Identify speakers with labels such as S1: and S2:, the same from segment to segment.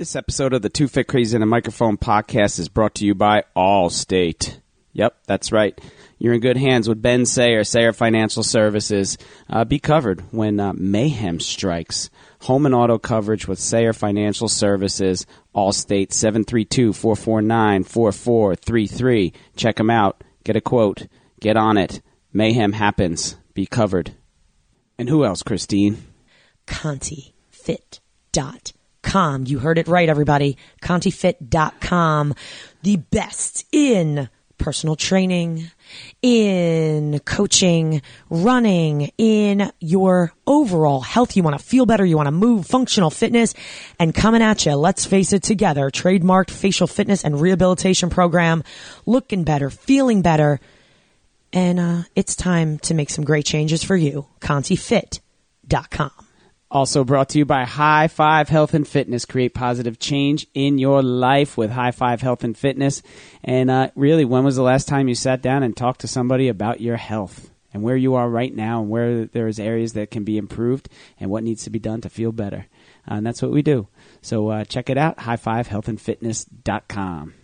S1: This episode of the Two Fit Crazy in a Microphone podcast is brought to you by Allstate. Yep, that's right. You're in good hands with Ben Sayer, Sayer Financial Services. Uh, be covered when uh, mayhem strikes. Home and auto coverage with Sayer Financial Services. Allstate 732-449-4433. Check them out. Get a quote. Get on it. Mayhem happens. Be covered. And who else, Christine?
S2: ContiFit.com. You heard it right, everybody. ContiFit.com. The best in personal training, in coaching, running, in your overall health. You want to feel better. You want to move, functional fitness, and coming at you. Let's face it together. Trademarked facial fitness and rehabilitation program. Looking better, feeling better. And uh, it's time to make some great changes for you. ContiFit.com.
S1: Also brought to you by High Five Health and Fitness. Create positive change in your life with High Five Health and Fitness. And uh, really, when was the last time you sat down and talked to somebody about your health and where you are right now and where there's areas that can be improved and what needs to be done to feel better? Uh, and that's what we do. So uh, check it out, highfivehealthandfitness.com.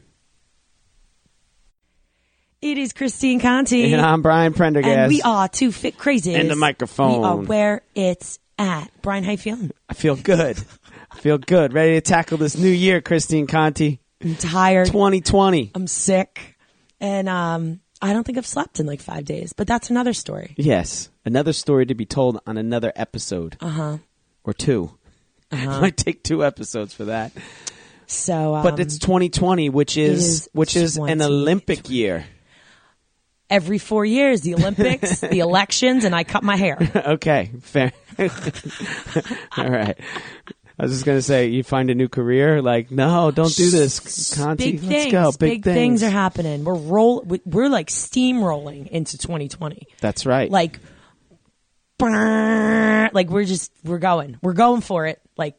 S2: It is Christine Conti.
S1: And I'm Brian Prendergast.
S2: And we are two fit crazies.
S1: And the microphone.
S2: We are where it's at. Brian, how you feeling?
S1: I feel good. I feel good. Ready to tackle this new year, Christine Conti.
S2: I'm tired.
S1: 2020.
S2: I'm sick. And um, I don't think I've slept in like five days, but that's another story.
S1: Yes. Another story to be told on another episode.
S2: Uh huh.
S1: Or 2
S2: Uh-huh.
S1: Might take two episodes for that.
S2: So, um,
S1: But it's 2020, which is,
S2: is
S1: which is an Olympic year.
S2: Every four years, the Olympics, the elections, and I cut my hair.
S1: okay, fair. All right. I was just gonna say, you find a new career? Like, no, don't do this, Conti.
S2: Big
S1: Let's
S2: things.
S1: go. Big,
S2: things. are happening. We're roll. we- We're like steamrolling into 2020.
S1: That's right.
S2: Like, like we're just we're going. We're going for it. Like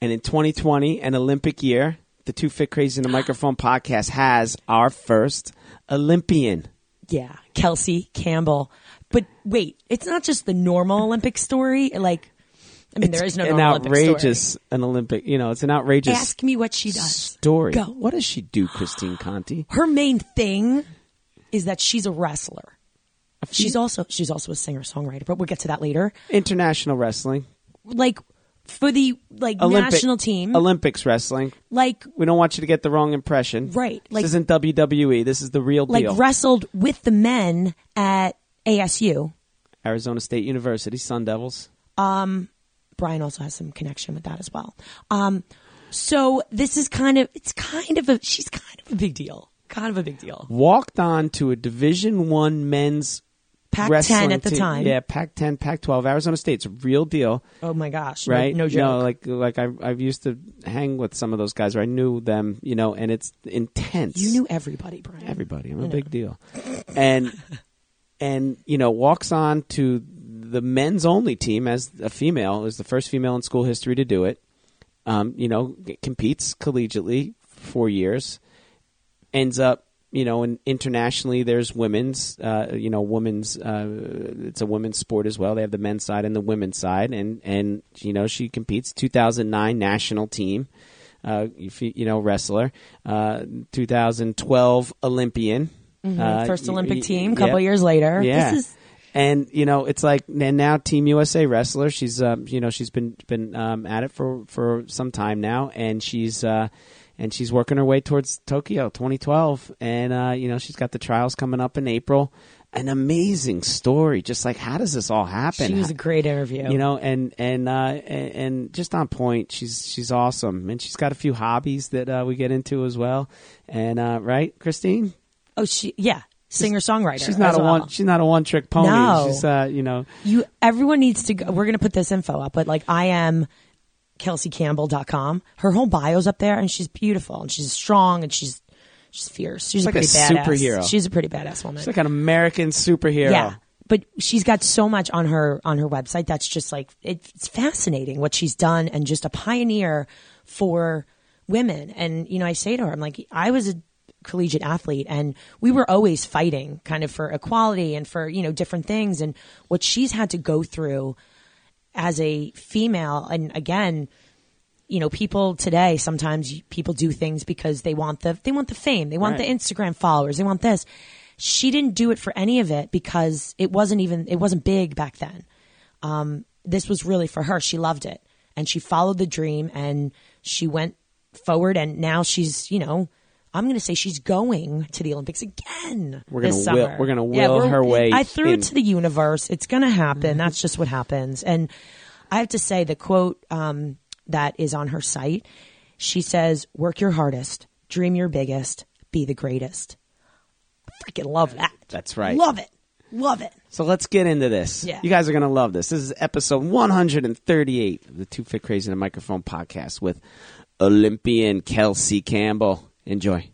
S1: and in 2020, an Olympic year, the Two Fit Crazy in the Microphone podcast has our first Olympian.
S2: Yeah, Kelsey Campbell. But wait, it's not just the normal Olympic story. Like, I mean, there is no
S1: an
S2: normal Olympic
S1: outrageous
S2: story.
S1: an Olympic. You know, it's an outrageous
S2: Ask me what she does.
S1: story.
S2: Go.
S1: What does she do, Christine Conti?
S2: Her main thing is that she's a wrestler. She's also she's also a singer songwriter, but we'll get to that later.
S1: International wrestling,
S2: Like for the like
S1: Olympic
S2: national team,
S1: Olympics wrestling.
S2: like
S1: We don't want you to get the wrong impression.
S2: Right, like-
S1: this isn't WWE. This is the real
S2: like
S1: deal.
S2: wrestled with the men at ASU.
S1: Arizona State University Sun Devils.
S2: Brian also has some connection with that as well. Um, so this is kind of it's kind of a she's kind of a big deal, kind of a big deal.
S1: Walked on to a Division One men's
S2: Pac
S1: wrestling
S2: ten at the
S1: team.
S2: time.
S1: Yeah, Pac-10, Pac-12. Arizona State's a real deal,
S2: Oh my gosh.
S1: right?
S2: No, joke.
S1: No, like like I I've used to hang with some of those guys. Where I knew them, you know, and it's intense.
S2: you knew everybody, Brian.
S1: everybody. I'm a big deal, and and you know walks on to the men's only team as a female is the first female in school history to do it. Um, you know, competes collegiately for four years, ends up you know, and internationally there's women's, uh, you know, women's. Uh, it's a women's sport as well. They have the men's side and the women's side, and and you know she competes. 2009 national team, uh, you know wrestler. Uh, 2012 Olympian. Uh,
S2: First Olympic
S1: y-
S2: team. A couple
S1: yeah.
S2: years later.
S1: Yeah.
S2: This is
S1: and you know it's like and now Team USA wrestler. She's um, you know she's been been um, at it for for some time now, and she's uh, and she's working her way towards Tokyo 2012, and uh, you know she's got the trials coming up in April. An amazing story. Just like how does this all happen?
S2: she was a great interview.
S1: you know, and and uh, and, and just on point. She's she's awesome, and she's got a few hobbies that uh, we get into as well. And uh, right, Christine,
S2: Oh, she yeah, singer songwriter.
S1: she's not a
S2: well.
S1: one. She's not a one trick pony.
S2: No.
S1: She's uh, you know,
S2: You everyone needs to. go We're gonna put this info up, but like I am. KelseyCampbell.com. Her whole bio's up there, and she's beautiful, and she's strong, and she's she's fierce. She's,
S1: like
S2: a
S1: a
S2: pretty badass.
S1: superhero.
S2: She's a pretty badass woman.
S1: she's like an American superhero.
S2: Yeah. But she's got so much on her on her website that's just like it's fascinating what she's done and just a pioneer for women. And you know, I say to her, I'm like, I was a collegiate athlete and we were always fighting kind of for equality and for, you know, different things and what she's had to go through as a female and again, you know, people today sometimes people do things because they want the they want the fame, they want
S1: Right.
S2: the Instagram followers, they want this. She didn't do it for any of it because it wasn't even it wasn't big back then. Um, this was really for her. She loved it and she followed the dream and she went forward and now she's you know I'm going to say she's going to the Olympics again.
S1: We're gonna will-
S2: summer.
S1: we're gonna
S2: Yeah,
S1: will
S2: we're-
S1: her way
S2: I threw
S1: in.
S2: it to the universe. It's going to happen. That's just what happens. And I have to say, the quote um, that is on her site, she says, "Work your hardest, dream your biggest, be the greatest." I freaking love that.
S1: That's right.
S2: Love it. Love it.
S1: So let's get into this.
S2: Yeah.
S1: You guys are going to love this. This is episode 138 of the Two Fit Crazy in the Microphone podcast with Olympian Kelsey Campbell. Enjoy.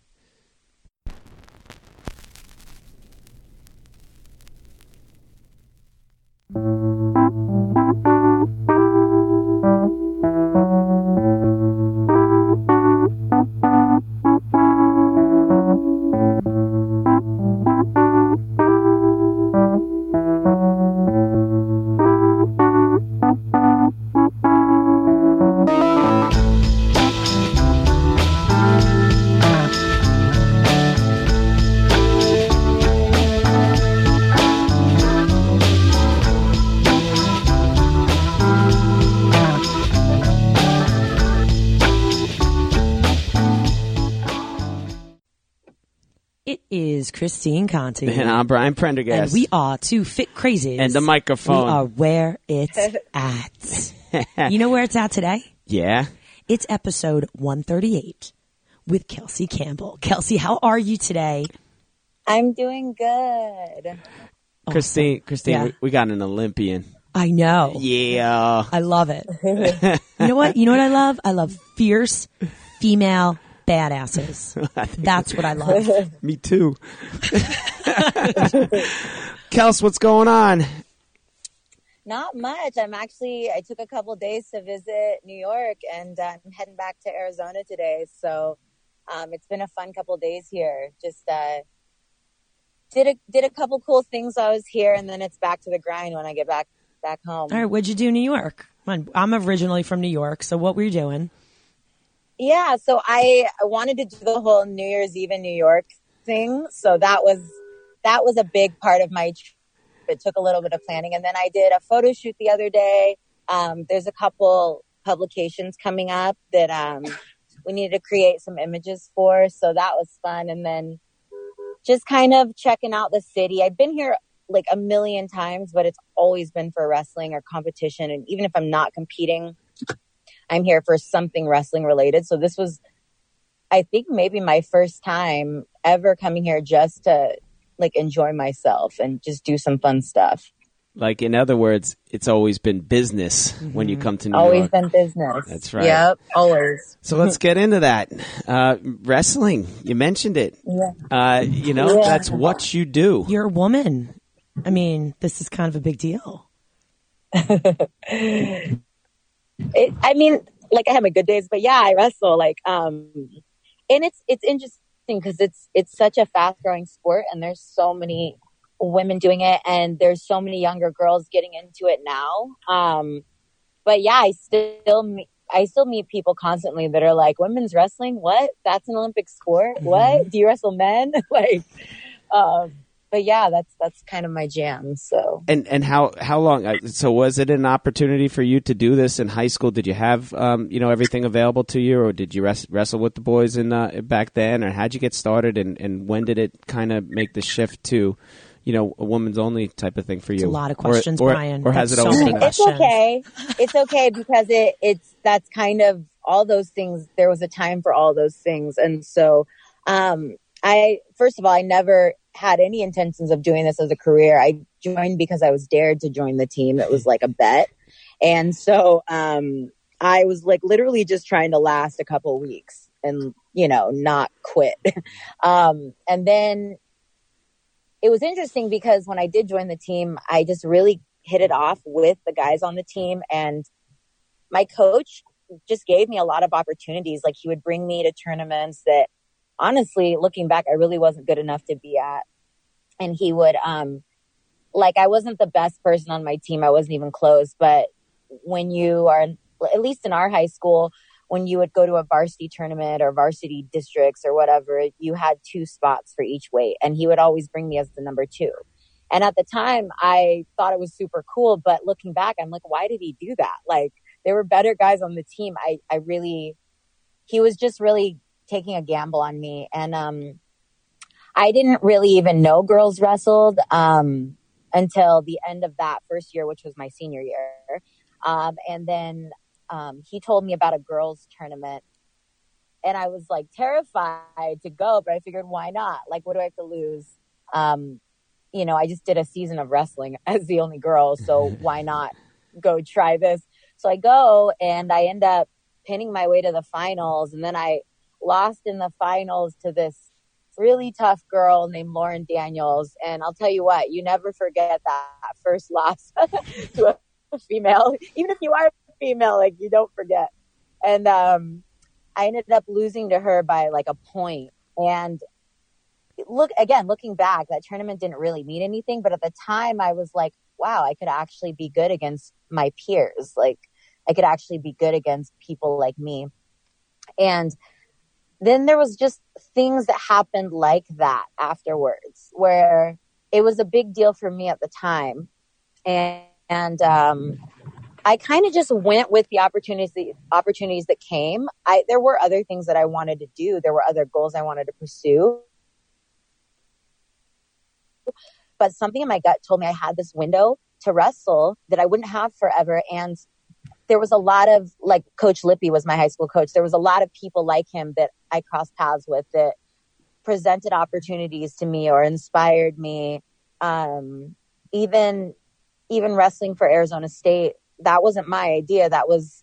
S2: It is Christine Conti.
S1: And I'm Brian Prendergast.
S2: And we are two fit crazies.
S1: And the microphone.
S2: We are where it's at. you know where it's at today?
S1: yeah.
S2: It's episode 138 with Kelsey Campbell. Kelsey, how are you today?
S3: I'm doing good.
S1: Christine, Christine,
S2: Yeah.
S1: we, we got an Olympian.
S2: I know.
S1: Yeah.
S2: I love it. you know what? You know what I love? I love fierce female badasses. That's what I love.
S1: Me too. Kels, what's going on?
S3: Not much. I'm actually, I took a couple days to visit New York and uh, I'm heading back to Arizona today. So um, it's been a fun couple days here. Just uh, did a, did a couple cool things while I was here and then it's back to the grind when I get back, back home.
S2: All right, what'd you do in New York? Come on, I'm originally from New York, so what were you doing?
S3: Yeah, so I wanted to do the whole New Year's Eve in New York thing. So that was that was a big part of my trip. It took a little bit of planning, and then I did a photo shoot the other day. Um, there's a couple publications coming up that um, we needed to create some images for, so that was fun. And then just kind of checking out the city. I've been here like a million times, but it's always been for wrestling or competition. And even if I'm not competing, I'm here for something wrestling related. So this was, I think, maybe my first time ever coming here just to like enjoy myself and just do some fun stuff.
S1: Like, in other words, it's always been business when you come to New
S3: always
S1: York.
S3: Always been business.
S1: That's right.
S3: Yep, always.
S1: So let's get into that. Uh, wrestling, you mentioned it.
S3: Yeah.
S1: Uh, you know,
S3: Yeah.
S1: that's what you do.
S2: You're a woman. I mean, this is kind of a big deal.
S3: It, I mean, like I have my good days, but yeah, I wrestle. Like, um, and it's it's interesting because it's it's such a fast growing sport, and there's so many women doing it, and there's so many younger girls getting into it now. Um, but yeah, I still meet, I still meet people constantly that are like, "Women's wrestling? What? That's an Olympic sport? What? Do you wrestle men?" like, um, but yeah, that's that's kind of my jam. So.
S1: And and how how long? uh, So was it an opportunity for you to do this in high school? Did you have um, you know everything available to you, or did you res- wrestle with the boys in uh, back then, or how'd you get started? And and when did it kind of make the shift to you know a woman's only type of thing for you?
S2: a lot of questions,
S1: or,
S2: Brian.
S1: Or has
S2: That's
S1: it always
S2: many
S1: been?
S3: It's okay. It's okay because it it's that's kind of all those things. There was a time for all those things, and so um, I first of all, I never had any intentions of doing this as a career. I joined because I was dared to join the team. It was like a bet, and so um, I was like literally just trying to last a couple weeks and you know not quit. um, and then it was interesting because when I did join the team, I just really hit it off with the guys on the team and my coach just gave me a lot of opportunities. Like he would bring me to tournaments that honestly, looking back, I really wasn't good enough to be at. And he would, um, like I wasn't the best person on my team. I wasn't even close, but when you are, at least in our high school, when you would go to a varsity tournament or varsity districts or whatever, you had two spots for each weight. And he would always bring me as the number two. And at the time, I thought it was super cool. But looking back, I'm like, why did he do that? Like, there were better guys on the team. I, I really, he was just really taking a gamble on me. And, um, I didn't really even know girls wrestled, um, until the end of that first year, which was my senior year. Um, and then, um, he told me about a girls tournament and I was like terrified to go, but I figured why not? Like, what do I have to lose? Um, you know, I just did a season of wrestling as the only girl, so why not go try this? So I go and I end up pinning my way to the finals, and then I lost in the finals to this really tough girl named Lauren Daniels. And I'll tell you what, you never forget that first loss to a female, even if you are a female, like you don't forget. And um, I ended up losing to her by like a point. and look again, looking back, that tournament didn't really mean anything. But at the time, I was like, wow, I could actually be good against my peers. Like, I could actually be good against people like me. And then there was just things that happened like that afterwards where it was a big deal for me at the time. And, and um, I kind of just went with the opportunities, the opportunities that came. I, there were other things that I wanted to do. There were other goals I wanted to pursue but something in my gut told me I had this window to wrestle that I wouldn't have forever. And there was a lot of like Coach Lippy was my high school coach. There was a lot of people like him that I crossed paths with that presented opportunities to me or inspired me. Um, even even wrestling for Arizona State, that wasn't my idea. That was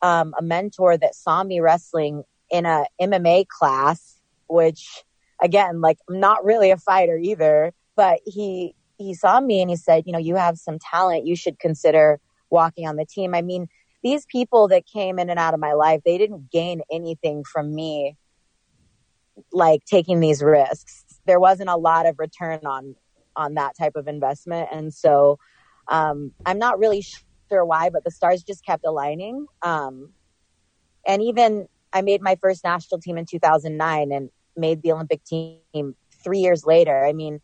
S3: um, a mentor that saw me wrestling in a MMA class, which again, like I'm not really a fighter either but he he saw me and he said, you know, you have some talent. You should consider walking on the team. I mean, these people that came in and out of my life, they didn't gain anything from me like taking these risks. There wasn't a lot of return on on that type of investment. And so um, I'm not really sure why, but the stars just kept aligning. Um, and even I made my first national team in 2009 and made the Olympic team three years later. I mean,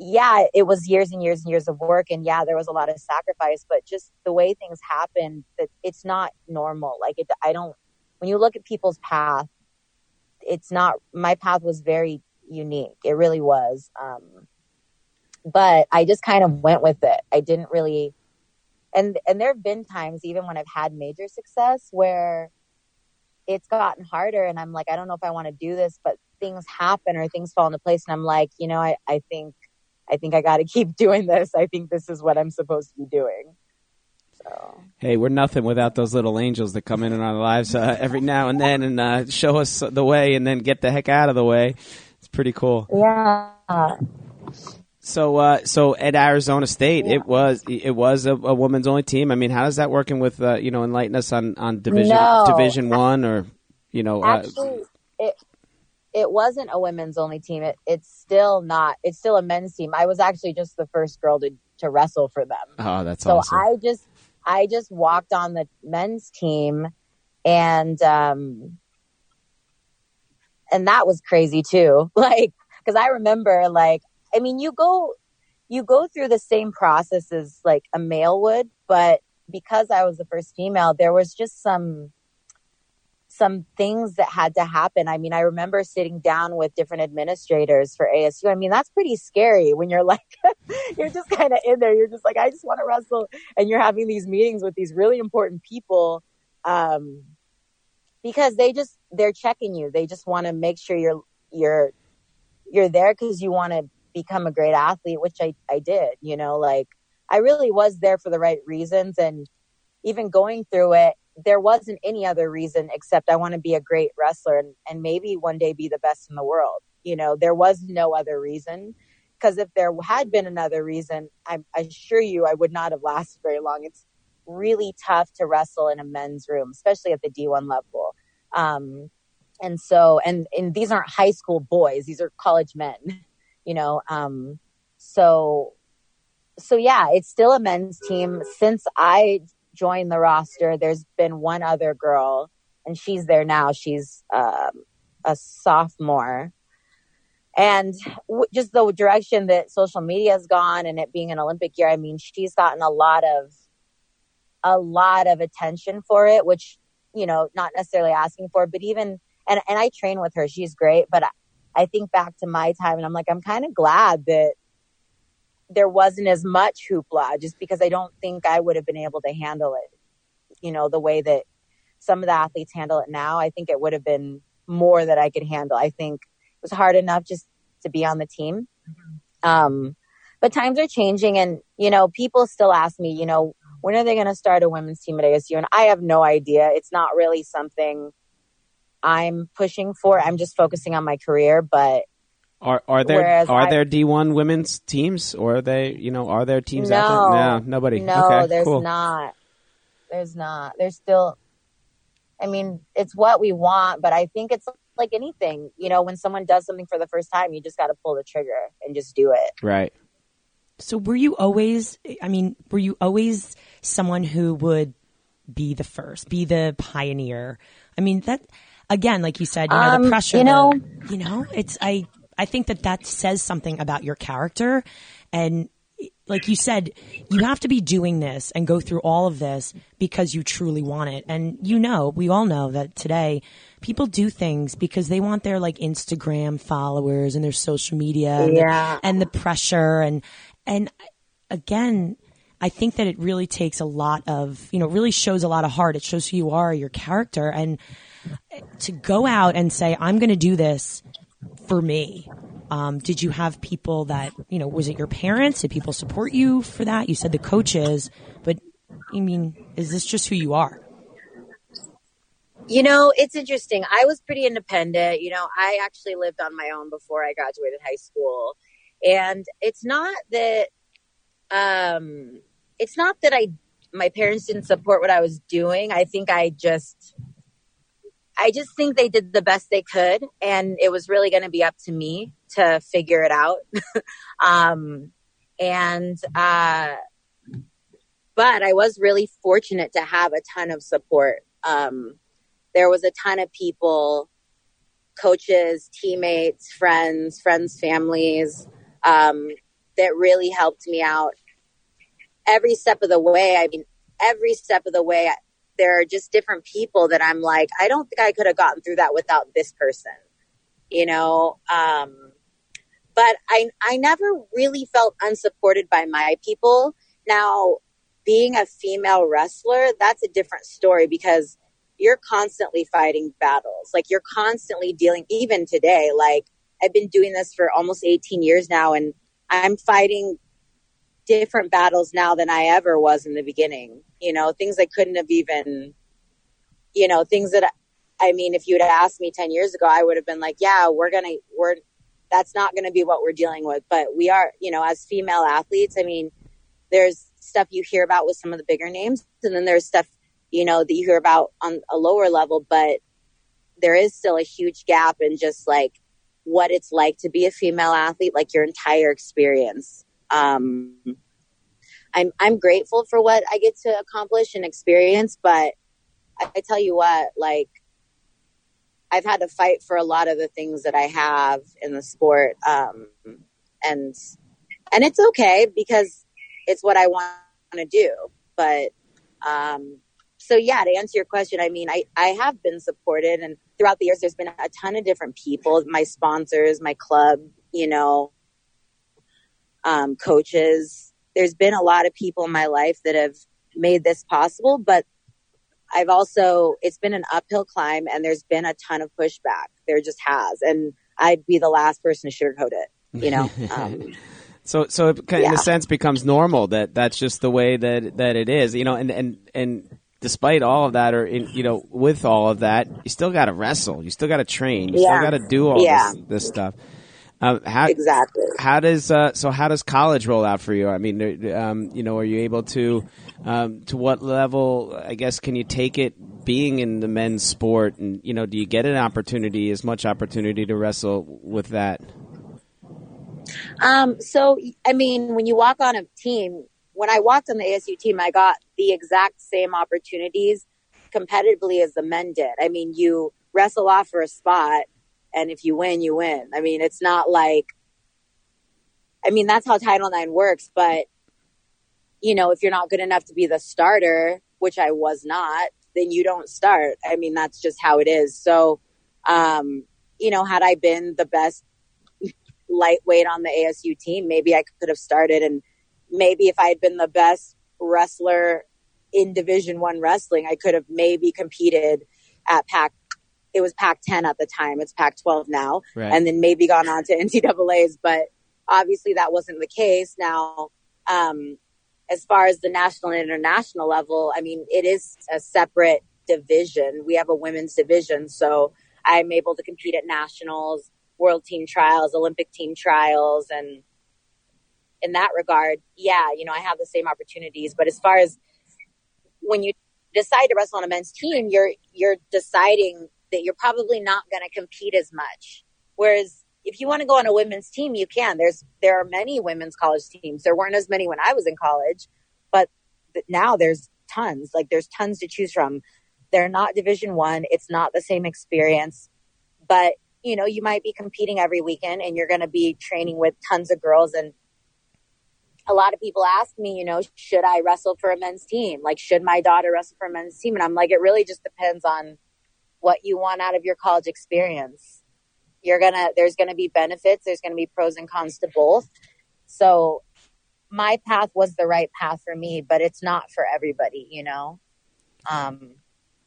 S3: yeah, it was years and years and years of work. And yeah, there was a lot of sacrifice, but just the way things happen, that it's not normal. Like it, I don't, when you look at people's path, it's not, my path was very unique. It really was. Um, but I just kind of went with it. I didn't really, and, and there have been times even when I've had major success where it's gotten harder and I'm like, I don't know if I want to do this, but things happen or things fall into place. And I'm like, you know, I, I think I think I got to keep doing this. I think this is what I'm supposed to be doing. So.
S1: Hey, we're nothing without those little angels that come in in our lives uh, every now and then and uh, show us the way, and then get the heck out of the way. It's pretty cool.
S3: Yeah.
S1: So, uh, so at Arizona State, yeah. it was it was a, a, woman's only team. I mean, how is that working with uh, you know enlighten us on on division
S3: no.
S1: Division One or you know?
S3: Uh, it it wasn't a women's only team. It, it's still not. It's still a men's team. I was actually just the first girl to to wrestle for them.
S1: Oh, that's
S3: so
S1: awesome.
S3: I just I just walked on the men's team, and um, and that was crazy too. Like because I remember like I mean you go you go through the same process as like a male would, but because I was the first female, there was just some some things that had to happen. I mean, I remember sitting down with different administrators for ASU. I mean, that's pretty scary when you're like, you're just kind of in there. You're just like, I just want to wrestle. And you're having these meetings with these really important people. Um, because they just, they're checking you. They just want to make sure you're, you're, you're there because you want to become a great athlete, which I, I did, you know, like I really was there for the right reasons. And even going through it, there wasn't any other reason except I want to be a great wrestler and, and maybe one day be the best in the world. You know, there was no other reason. Because if there had been another reason, I, I assure you I would not have lasted very long. It's really tough to wrestle in a men's room, especially at the D1 level. Um, and so, and, and these aren't high school boys, these are college men, you know. Um, so, so yeah, it's still a men's team. Since I joined the roster, there's been one other girl, and she's there now. She's um, a sophomore. And w- just the direction that social media has gone and it being an Olympic year, I mean, she's gotten a lot of, a lot of attention for it, which, you know, not necessarily asking for, but even, and, and I train with her. She's great. But I, I think back to my time and I'm like, I'm kind of glad that there wasn't as much hoopla just because I don't think I would have been able to handle it, you know, the way that some of the athletes handle it now. I think it would have been more that I could handle. I think it was hard enough just to be on the team. Mm-hmm. Um, but times are changing and, you know, people still ask me, you know, when are they going to start a women's team at ASU? And I have no idea. It's not really something I'm pushing for. I'm just focusing on my career, but
S1: are are there are I, there D one women's teams or are they you know are there teams
S3: no,
S1: out there? No, nobody.
S3: No,
S1: okay,
S3: there's
S1: cool.
S3: not. There's not. There's still. I mean, it's what we want, but I think it's like anything. You know, when someone does something for the first time, you just got to pull the trigger and just do it.
S1: Right.
S2: So were you always? I mean, were you always someone who would be the first, be the pioneer? I mean that again, like you said, you know,
S3: um,
S2: the pressure.
S3: You know,
S2: the, you know, it's I I think that that says something about your character. And like you said, you have to be doing this and go through all of this because you truly want it. And you know, we all know that today people do things because they want their like Instagram followers and their social media and,
S3: yeah.
S2: the, and the pressure and and again, I think that it really takes a lot of, you know, really shows a lot of heart. It shows who you are, your character and to go out and say, I'm going to do this for me. Um, did you have people that, you know, was it your parents? Did people support you for that? You said the coaches, but I mean, is this just who you are?
S3: You know, it's interesting. I was pretty independent. You know, I actually lived on my own before I graduated high school. And it's not that, um, it's not that I, my parents didn't support what I was doing. I think I just, I just think they did the best they could, and it was really going to be up to me to figure it out. um, and uh, but I was really fortunate to have a ton of support. Um, there was a ton of people, coaches, teammates, friends, friends' families um, that really helped me out every step of the way. I mean, every step of the way there are just different people that I'm like, I don't think I could have gotten through that without this person, you know? Um, but I, I never really felt unsupported by my people. Now, being a female wrestler, that's a different story because you're constantly fighting battles. Like you're constantly dealing, even today, like I've been doing this for almost 18 years now and I'm fighting different battles now than I ever was in the beginning. You know, things I couldn't have even, you know, things that I mean, if you would asked me 10 years ago, I would have been like, yeah, we're going to, we're, that's not going to be what we're dealing with. But we are, you know, as female athletes, I mean, there's stuff you hear about with some of the bigger names, and then there's stuff, you know, that you hear about on a lower level, but there is still a huge gap in just like what it's like to be a female athlete, like your entire experience. Um, I'm I'm grateful for what I get to accomplish and experience, but I, I tell you what, like I've had to fight for a lot of the things that I have in the sport, um, and and it's okay because it's what I want to do. But um, so yeah, to answer your question, I mean, I I have been supported, and throughout the years, there's been a ton of different people, my sponsors, my club, you know, um, coaches. There's been a lot of people in my life that have made this possible, but I've also, it's been an uphill climb and there's been a ton of pushback. There just has. And I'd be the last person to sugarcoat it, you know? Um,
S1: so, so it of, yeah. in a sense becomes normal that that's just the way that, that it is, you know, and, and, and despite all of that or, in, you know, with all of that, you still got to wrestle. You still got to train. You yeah. still got to do all yeah. this, this stuff. Um, how,
S3: exactly.
S1: How does uh, so? How does college roll out for you? I mean, um, you know, are you able to? Um, to what level? I guess can you take it being in the men's sport, and you know, do you get an opportunity, as much opportunity to wrestle with that?
S3: Um, so, I mean, when you walk on a team, when I walked on the ASU team, I got the exact same opportunities competitively as the men did. I mean, you wrestle off for a spot, and if you win, you win. I mean, it's not like, I mean, that's how Title IX works. But you know, if you're not good enough to be the starter, which I was not, then you don't start. I mean, that's just how it is. So, um, you know, had I been the best lightweight on the ASU team, maybe I could have started. And maybe if I had been the best wrestler in Division One wrestling, I could have maybe competed at Pac. It was Pac 10 at the time. It's Pac 12 now.
S1: Right.
S3: And then maybe gone on to NCAA's. But obviously that wasn't the case. Now, um, as far as the national and international level, I mean, it is a separate division. We have a women's division. So I'm able to compete at nationals, world team trials, Olympic team trials. And in that regard, yeah, you know, I have the same opportunities. But as far as when you decide to wrestle on a men's team, you're, you're deciding that you're probably not going to compete as much. Whereas if you want to go on a women's team, you can. There's there are many women's college teams. There weren't as many when I was in college, but now there's tons. Like there's tons to choose from. They're not Division One. It's not the same experience, but you know you might be competing every weekend, and you're going to be training with tons of girls. And a lot of people ask me, you know, should I wrestle for a men's team? Like, should my daughter wrestle for a men's team? And I'm like, it really just depends on what you want out of your college experience. You're gonna there's gonna be benefits there's gonna be pros and cons to both. So my path was the right path for me but it's not for everybody you know? Um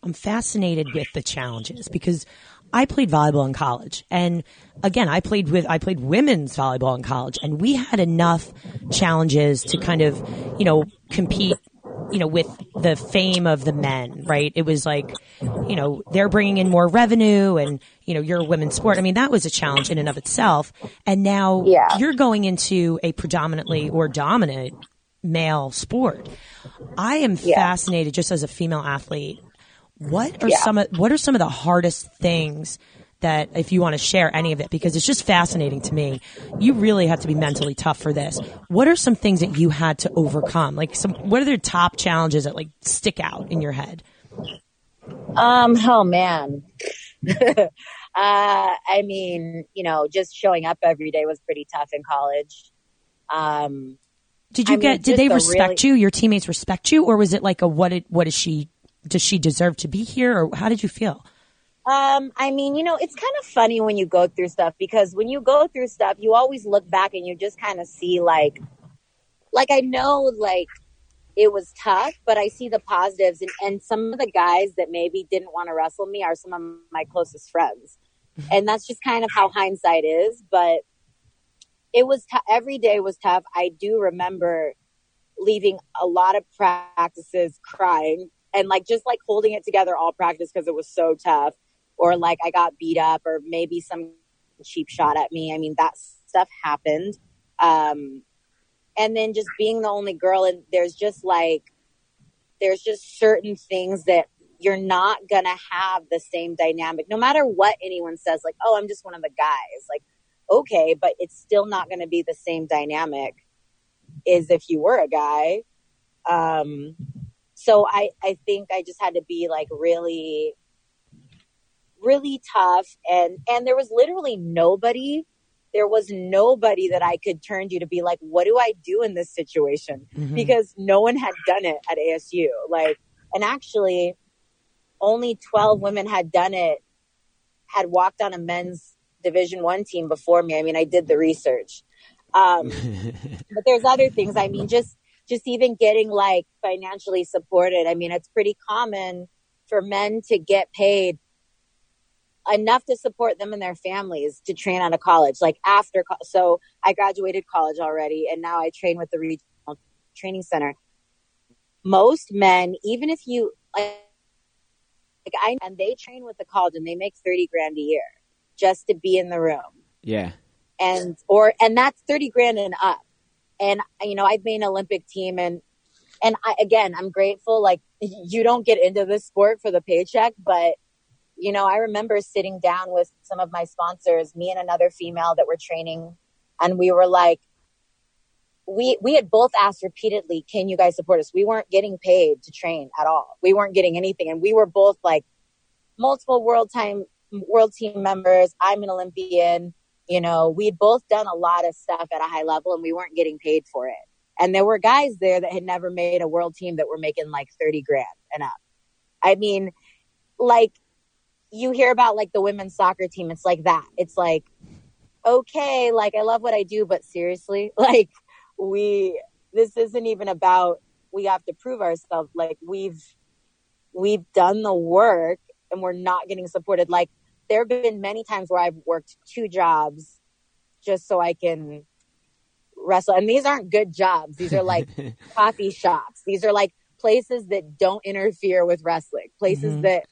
S2: I'm fascinated with the challenges because I played volleyball in college. And again, I played with, I played women's volleyball in college. And we had enough challenges to kind of, you know, compete you know, with the fame of the men, right? It was like, you know, they're bringing in more revenue and, you know, you're a women's sport. I mean, that was a challenge in and of itself. And now
S3: Yeah.
S2: you're going into a predominantly or dominant male sport. I am
S3: Yeah.
S2: fascinated just as a female athlete. What are
S3: Yeah.
S2: some of, what are some of the hardest things that if you want to share any of it because it's just fascinating to me. You really have to be mentally tough for this. What are some things that you had to overcome? Like some what are the top challenges that like stick out in your head?
S3: Um, oh man. uh, I mean, you know, just showing up every day was pretty tough in college. Um,
S2: Did you
S3: I mean,
S2: get did they respect
S3: really-
S2: you? Your teammates respect you or was it like a what did, what is she does she deserve to be here or how did you feel?
S3: Um, I mean, you know, it's kind of funny when you go through stuff because when you go through stuff, you always look back and you just kind of see like, like I know like it was tough, but I see the positives and, and some of the guys that maybe didn't want to wrestle me are some of my closest friends. And that's just kind of how hindsight is, but it was t- every day was tough. I do remember leaving a lot of practices crying and like just like holding it together all practice because it was so tough or like I got beat up or maybe some cheap shot at me. I mean, that stuff happened. Um, and then just being the only girl and there's just like, there's just certain things that you're not going to have the same dynamic no matter what anyone says like, "Oh, I'm just one of the guys." Like, okay, but it's still not going to be the same dynamic as if you were a guy. Um, so I, I think I just had to be like really, really tough. And, and there was literally nobody, there was nobody that I could turn to to be like, what do I do in this situation? Because no one had done it at ASU. Like, and actually only 12 women had done it, had walked on a men's division one team before me. I mean, I did the research. Um, but there's other things. I mean, just, just even getting like financially supported. I mean, it's pretty common for men to get paid enough to support them and their families to train out of college. Like after, co- so I graduated college already and now I train with the regional training center. Most men, even if you like, like I, and they train with the college and they make 30 grand a year just to be in the room
S1: Yeah.
S3: and or and that's 30 grand and up and you know i've made an olympic team and and I, again i'm grateful like you don't get into this sport for the paycheck but you know i remember sitting down with some of my sponsors me and another female that were training and we were like we we had both asked repeatedly, "Can you guys support us?" We weren't getting paid to train at all. We weren't getting anything, and we were both like multiple world time world team members. I'm an Olympian. You know, we'd both done a lot of stuff at a high level, and we weren't getting paid for it. And there were guys there that had never made a world team that were making like thirty grand and up. I mean, like you hear about like the women's soccer team. It's like that. It's like okay, like I love what I do, but seriously, like we this isn't even about we have to prove ourselves like we've we've done the work and we're not getting supported like there have been many times where i've worked two jobs just so i can wrestle and these aren't good jobs these are like coffee shops these are like places that don't interfere with wrestling places mm-hmm. that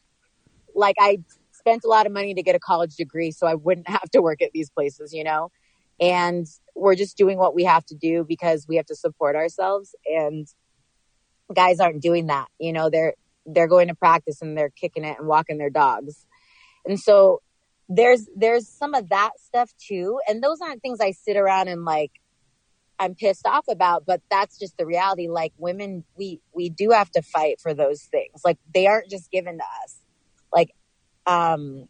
S3: like i spent a lot of money to get a college degree so i wouldn't have to work at these places you know? And we're just doing what we have to do because we have to support ourselves and guys aren't doing that you know? They're they're going to practice and they're kicking it and walking their dogs. And so there's there's some of that stuff too and those aren't things i sit around and like i'm pissed off about but that's just the reality. Like women we we do have to fight for those things. Like they aren't just given to us um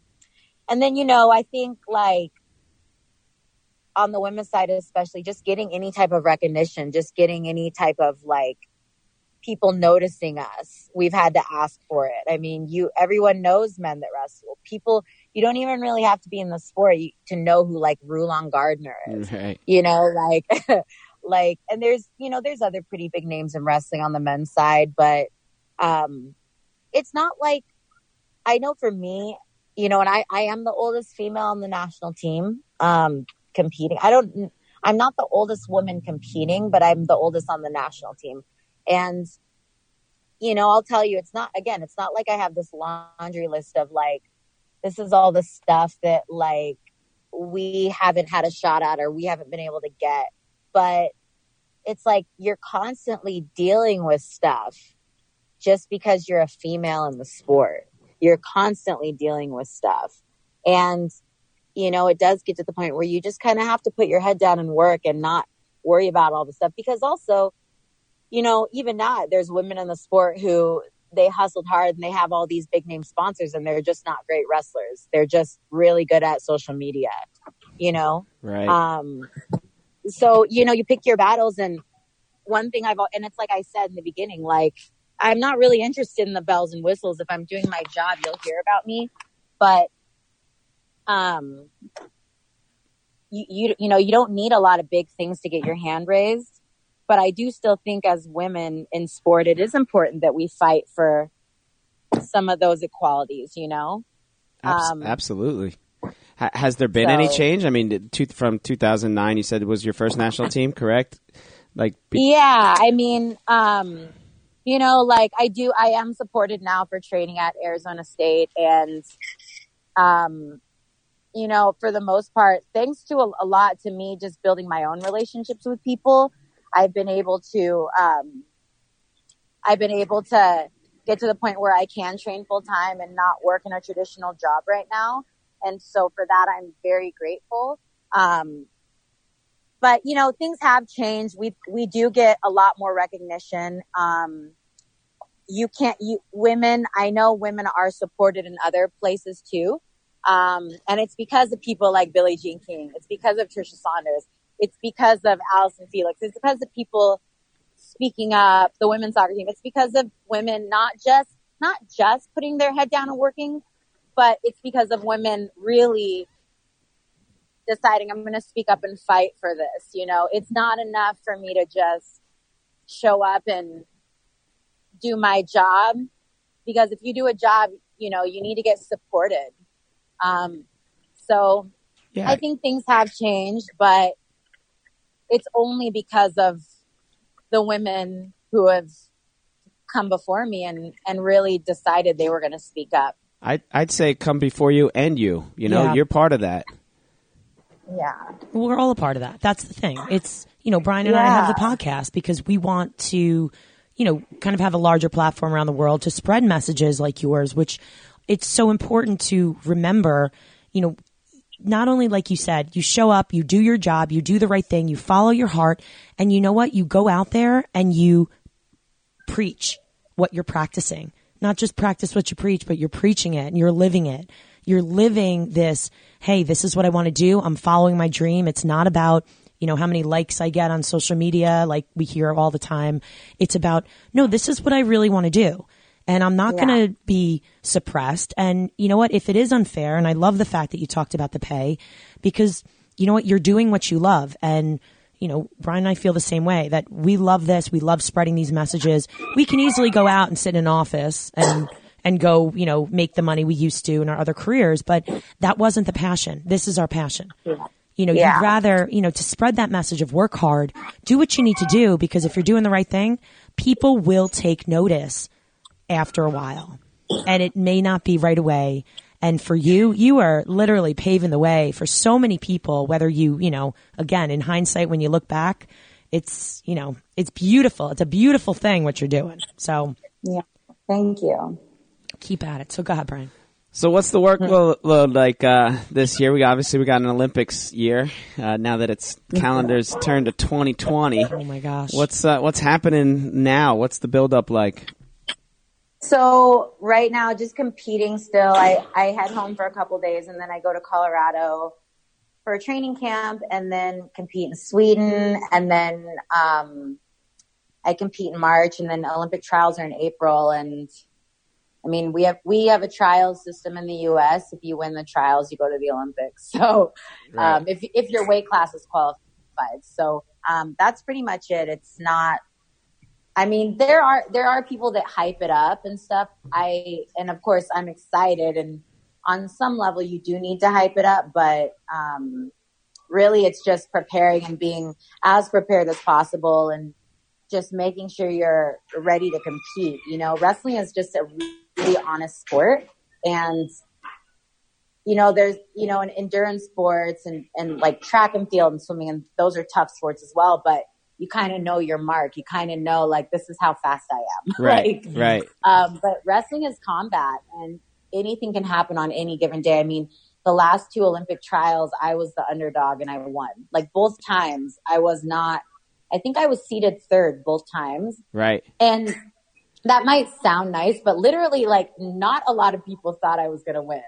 S3: and then you know i think like on the women's side especially just getting any type of recognition just getting any type of like people noticing us we've had to ask for it. I mean you everyone knows men that wrestle. People you don't even really have to be in the sport to know who like Rulon Gardner is. Right. you know like like and there's you know there's other pretty big names in wrestling on the men's side but um it's not like i know for me you know and i i am the oldest female on the national team um competing. I don't, I'm not the oldest woman competing, but I'm the oldest on the national team. And, you know, I'll tell you, it's not, again, it's not like I have this laundry list of like, this is all the stuff that like we haven't had a shot at or we haven't been able to get. But it's like you're constantly dealing with stuff just because you're a female in the sport. You're constantly dealing with stuff. And you know, it does get to the point where you just kind of have to put your head down and work and not worry about all the stuff because also, you know, even now there's women in the sport who they hustled hard and they have all these big name sponsors and they're just not great wrestlers. They're just really good at social media, you know?
S1: Right.
S3: Um, so, you know, you pick your battles and one thing I've, and it's like I said in the beginning, like, I'm not really interested in the bells and whistles. If I'm doing my job, you'll hear about me. But um, you, you, you know, you don't need a lot of big things to get your hand raised. But I do still think as women in sport, it is important that we fight for some of those equalities, you know?
S1: Um, Absolutely. has there been so, any change? I mean, from 2009, you said it was your first national team, correct? Like,
S3: be- yeah, I mean, um, you know, like I do, I am supported now for training at Arizona State, and um, you know, for the most part, thanks to a, a, lot to me just building my own relationships with people, I've been able to, um, I've been able to get to the point where I can train full time and not work in a traditional job right now. And so for that, I'm very grateful. Um, but you know, things have changed. We, we do get a lot more recognition. Um, you can't, you, women, I know women are supported in other places too. Um, and it's because of people like Billie Jean King. It's because of Tricia Saunders. It's because of Allyson Felix. It's because of people speaking up, the women's soccer team. It's because of women not just, not just putting their head down and working, but it's because of women really deciding I'm going to speak up and fight for this. You know, it's not enough for me to just show up and do my job because if you do a job, you know, you need to get supported. Um, so yeah. I think things have changed, but it's only because of the women who have come before me and, and really decided they were going to speak up.
S1: I'd, I'd say come before you and you. You know, yeah. you're part of that.
S3: Yeah.
S2: We're all a part of that. That's the thing. It's, you know, Brian and yeah. I have the podcast because we want to, you know, kind of have a larger platform around the world to spread messages like yours, which it's so important to remember, you know, not only like you said, you show up, you do your job, you do the right thing, you follow your heart, and you know what? You go out there and you preach what you're practicing. Not just practice what you preach, but you're preaching it and you're living it. You're living this, hey, this is what I want to do. I'm following my dream. It's not about, you know, how many likes I get on social media, like we hear all the time. It's about, no, this is what I really want to do. And I'm not
S3: Yeah.
S2: going to be suppressed. And you know what? If it is unfair, and I love the fact that you talked about the pay, because you know what? You're doing what you love. And, you know, Brian and I feel the same way that we love this. We love spreading these messages. We can easily go out and sit in an office and, and go, you know, make the money we used to in our other careers, but that wasn't the passion. This is our passion. You know,
S3: Yeah.
S2: you'd rather, you know, to spread that message of work hard, do what you need to do because if you're doing the right thing, people will take notice after a while. And it may not be right away. And for you, you are literally paving the way for so many people, whether you, you know, again, in hindsight, when you look back, it's, you know, it's beautiful. It's a beautiful thing what you're doing. So
S3: Yeah. Thank you.
S2: keep at it. So go ahead, Brian.
S1: So what's the workload like uh, this year? We obviously we got an Olympics year. Uh, now that it's calendars turned to 2020,
S2: Oh my gosh.
S1: what's uh, what's happening now? What's the build up like?
S3: So right now, just competing still. I, I head home for a couple days and then I go to Colorado for a training camp and then compete in Sweden and then um, I compete in March and then Olympic trials are in April and I mean we have we have a trials system in the U.S. If you win the trials, you go to the Olympics. So um, if if your weight class is qualified, so um, that's pretty much it. It's not I mean, there are there are people that hype it up and stuff. I and of course I'm excited and on some level you do need to hype it up, but um, really it's just preparing and being as prepared as possible and just making sure you're ready to compete. You know, wrestling is just a really honest sport and you know, there's, you know, in endurance sports and, and like track and field and swimming and those are tough sports as well, but you kind of know your mark. You kind of know like, this is how fast I am.
S1: Right,
S3: like,
S1: right.
S3: um, but wrestling is combat and anything can happen on any given day. I mean, the last two Olympic trials, I was the underdog and I won. Like both times I was not, I think I was seeded third both times.
S1: Right.
S3: And that might sound nice, but literally like not a lot of people thought I was going to win.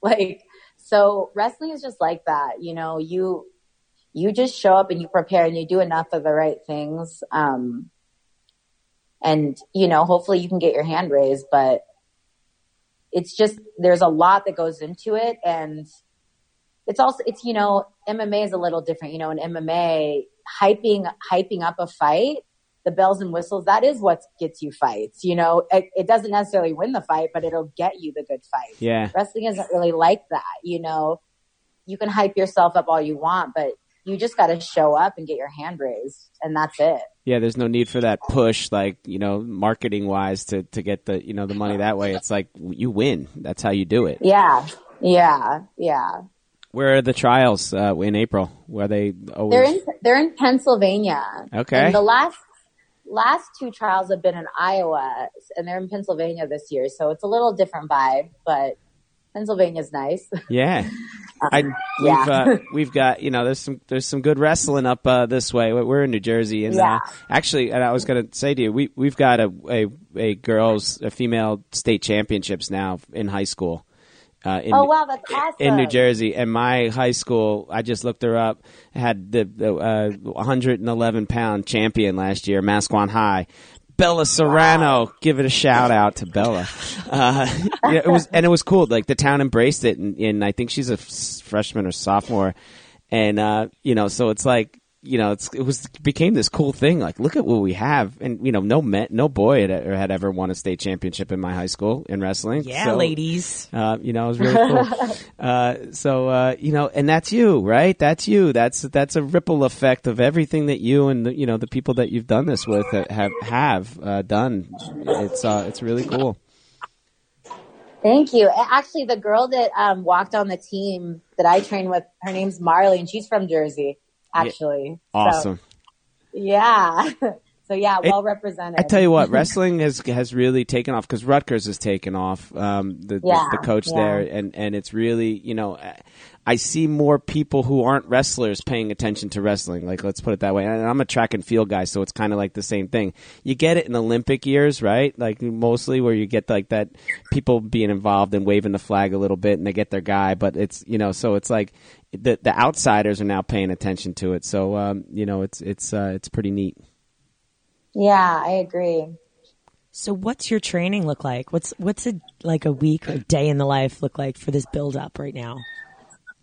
S3: Like, so wrestling is just like that. You know, you, you just show up and you prepare and you do enough of the right things. Um, and you know, hopefully you can get your hand raised, but it's just, there's a lot that goes into it. And it's also, it's, you know, MMA is a little different, you know, in MMA, hyping, hyping up a fight, the bells and whistles, that is what gets you fights. You know, it, it doesn't necessarily win the fight, but it'll get you the good fight.
S1: Yeah.
S3: Wrestling isn't really like that. You know, you can hype yourself up all you want, but you just got to show up and get your hand raised, and that's it.
S1: Yeah, there's no need for that push, like you know, marketing wise, to to get the you know the money that way. It's like you win. That's how you do it.
S3: Yeah, yeah, yeah.
S1: Where are the trials uh, in April? Where they always?
S3: They're in they're in Pennsylvania.
S1: Okay.
S3: And the last last two trials have been in Iowa, and they're in Pennsylvania this year, so it's a little different vibe, but Pennsylvania's nice.
S1: Yeah. I, we've
S3: yeah.
S1: uh, we've got you know there's some there's some good wrestling up uh, this way. We're in New Jersey, and
S3: Yeah.
S1: uh, actually, and I was going to say to you, we we've got a a, a girls a female state championships now in high school. Uh, in,
S3: oh wow, that's awesome.
S1: in New Jersey, and my high school, I just looked her up, had the, the uh, 111 pound champion last year, Manasquan High. Bella Serrano, give it a shout out to Bella. Uh, yeah, it was and it was cool. Like the town embraced it, and, and I think she's a f- freshman or sophomore, and uh, you know, so it's like you know, it's it was became this cool thing. Like, look at what we have, and you know, no men, no boy had, had ever won a state championship in my high school in wrestling.
S2: Yeah,
S1: So,
S2: ladies.
S1: uh, you know, it was really cool. uh, so, uh, you know, and that's you, right? That's you. That's that's a ripple effect of everything that you and the, you know the people that you've done this with have have uh, done. It's uh, it's really cool.
S3: Thank you. Actually, the girl that um, walked on the team that I train with, her name's Marley, and she's from Jersey. Actually, So,
S1: Awesome.
S3: yeah. So yeah, well represented.
S1: I tell you what, wrestling has has really taken off because Rutgers has taken off. Um, the,
S3: Yeah,
S1: the the coach
S3: yeah.
S1: there, and and it's really you know. I see more people who aren't wrestlers paying attention to wrestling. Like, let's put it that way. And I'm a track and field guy, so it's kind of like the same thing. You get it in Olympic years, right? Like, mostly where you get like that people being involved and waving the flag a little bit and they get their guy. But it's, you know, so it's like the, the outsiders are now paying attention to it. So, um, you know, it's, it's, uh, it's pretty neat.
S3: Yeah, I agree.
S2: So what's your training look like? What's what's a like a week or day in the life look like for this build up right now?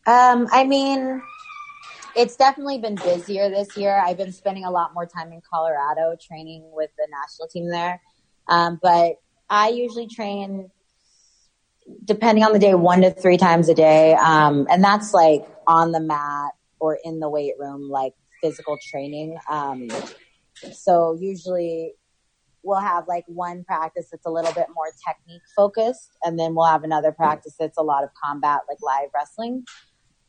S3: Um, I mean, it's definitely been busier this year. I've been spending a lot more time in Colorado training with the national team there. Um, but I usually train, depending on the day, one to three times a day. Um, and that's like on the mat or in the weight room, like physical training. Um, so usually we'll have like one practice that's a little bit more technique focused, and then we'll have another practice that's a lot of combat, like live wrestling.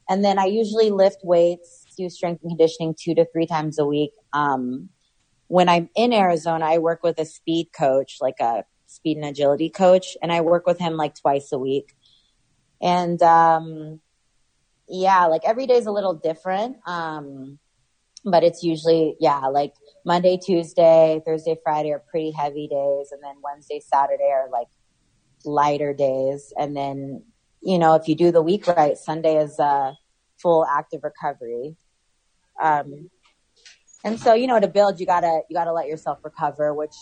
S3: And then I usually lift weights, do strength and conditioning two to three times a week. Um, when I'm in Arizona, I work with a speed coach, like a speed and agility coach, and I work with him like twice a week. And um, yeah, like every day is a little different. Um, but it's usually, yeah, like Monday, Tuesday, Thursday, Friday are pretty heavy days. And then Wednesday, Saturday are like lighter days. And then, you know, if you do the week right, Sunday is a full active recovery. Um, and so, you know, to build, you gotta, you gotta let yourself recover, which,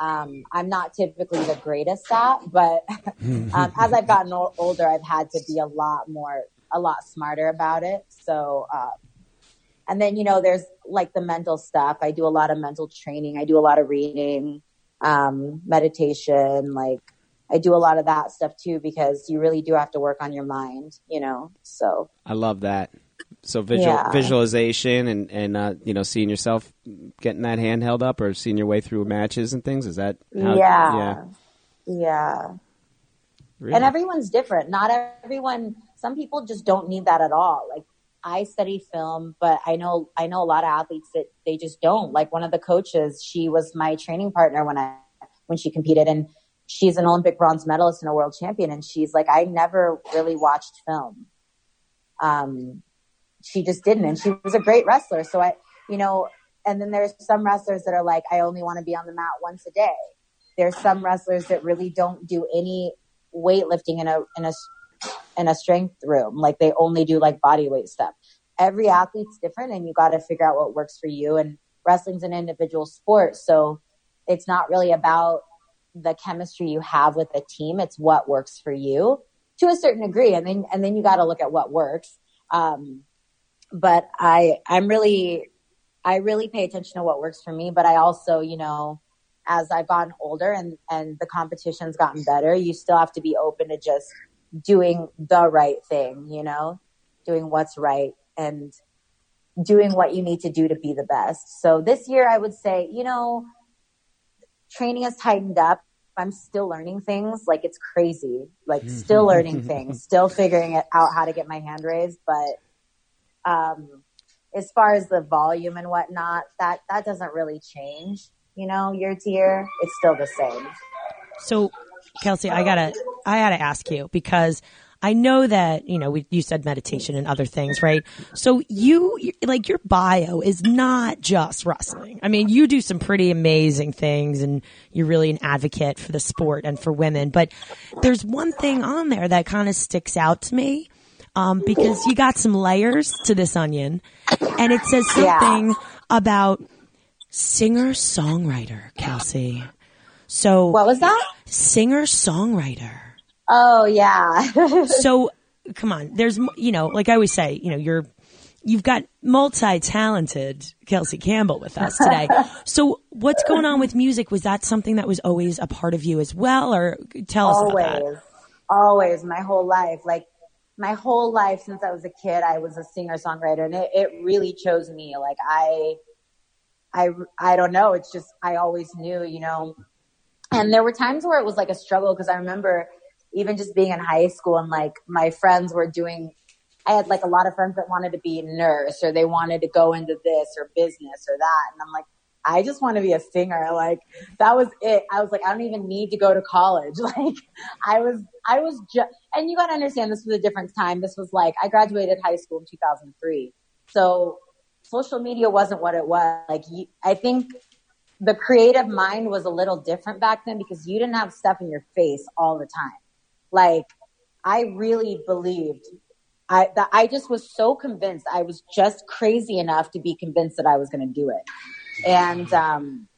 S3: um, I'm not typically the greatest at, but, um, as I've gotten o- older, I've had to be a lot more, a lot smarter about it. So, uh, and then, you know, there's like the mental stuff. I do a lot of mental training. I do a lot of reading, um, meditation. Like I do a lot of that stuff too, because you really do have to work on your mind, you know? So
S1: I love that. So visual
S3: Yeah.
S1: visualization and and uh, you know seeing yourself getting that hand held up or seeing your way through matches and things is that how,
S3: yeah, yeah.
S1: really?
S3: And everyone's different. Not everyone, some people just don't need that at all. Like I study film, but I know, I know a lot of athletes that they just don't. Like one of the coaches, she was my training partner when I, when she competed and she's an Olympic bronze medalist and a world champion. And she's like, I never really watched film. Um, she just didn't. And she was a great wrestler. So I, you know, and then there's some wrestlers that are like, I only want to be on the mat once a day. There's some wrestlers that really don't do any weightlifting in a, in a, in a strength room. Like they only do like body weight stuff. Every athlete's different and you got to figure out what works for you. And wrestling's an individual sport. So it's not really about the chemistry you have with the team. It's what works for you to a certain degree. And then, and then you got to look at what works. Um, but I, I'm really, I really pay attention to what works for me. But I also, you know, as I've gotten older and, and the competition's gotten better, you still have to be open to just doing the right thing, you know, doing what's right and doing what you need to do to be the best. So this year I would say, you know, training has tightened up. I'm still learning things. Like it's crazy. Like still learning things, still figuring it out how to get my hand raised. But, um, as far as the volume and whatnot, that, that doesn't really change, you know, year to year. It's still the same.
S2: So, Kelsey, I gotta, I gotta ask you because I know that you know we, you said meditation and other things, right? So you, you like your bio is not just wrestling. I mean, you do some pretty amazing things, and you're really an advocate for the sport and for women. But there's one thing on there that kind of sticks out to me. Um, because you got some layers to this onion and it says
S3: Yeah.
S2: something about singer songwriter, Kelsey. So
S3: What was that?
S2: Singer songwriter.
S3: Oh yeah.
S2: So come on, there's you know, like I always say, you know, you're you've got multi-talented Kelsey Campbell with us today. so what's going on with music? Was that something that was always a part of you as well, or tell us about that?
S3: always, always, my whole life. Like my whole life since I was a kid, I was a singer songwriter, and it, it really chose me. Like I, I, I don't know. It's just I always knew, you know. And there were times where it was like a struggle because I remember even just being in high school and like my friends were doing. I had like a lot of friends that wanted to be a nurse or they wanted to go into this or business or that, and I'm like, I just want to be a singer. Like that was it. I was like, I don't even need to go to college. Like I was, I was just, and you got to understand this was a different time. This was like, I graduated high school in 2003. So social media wasn't what it was. Like I think the creative mind was a little different back then because you didn't have stuff in your face all the time. Like I really believed I that I just was so convinced. I was just crazy enough to be convinced that I was going to do it. And um,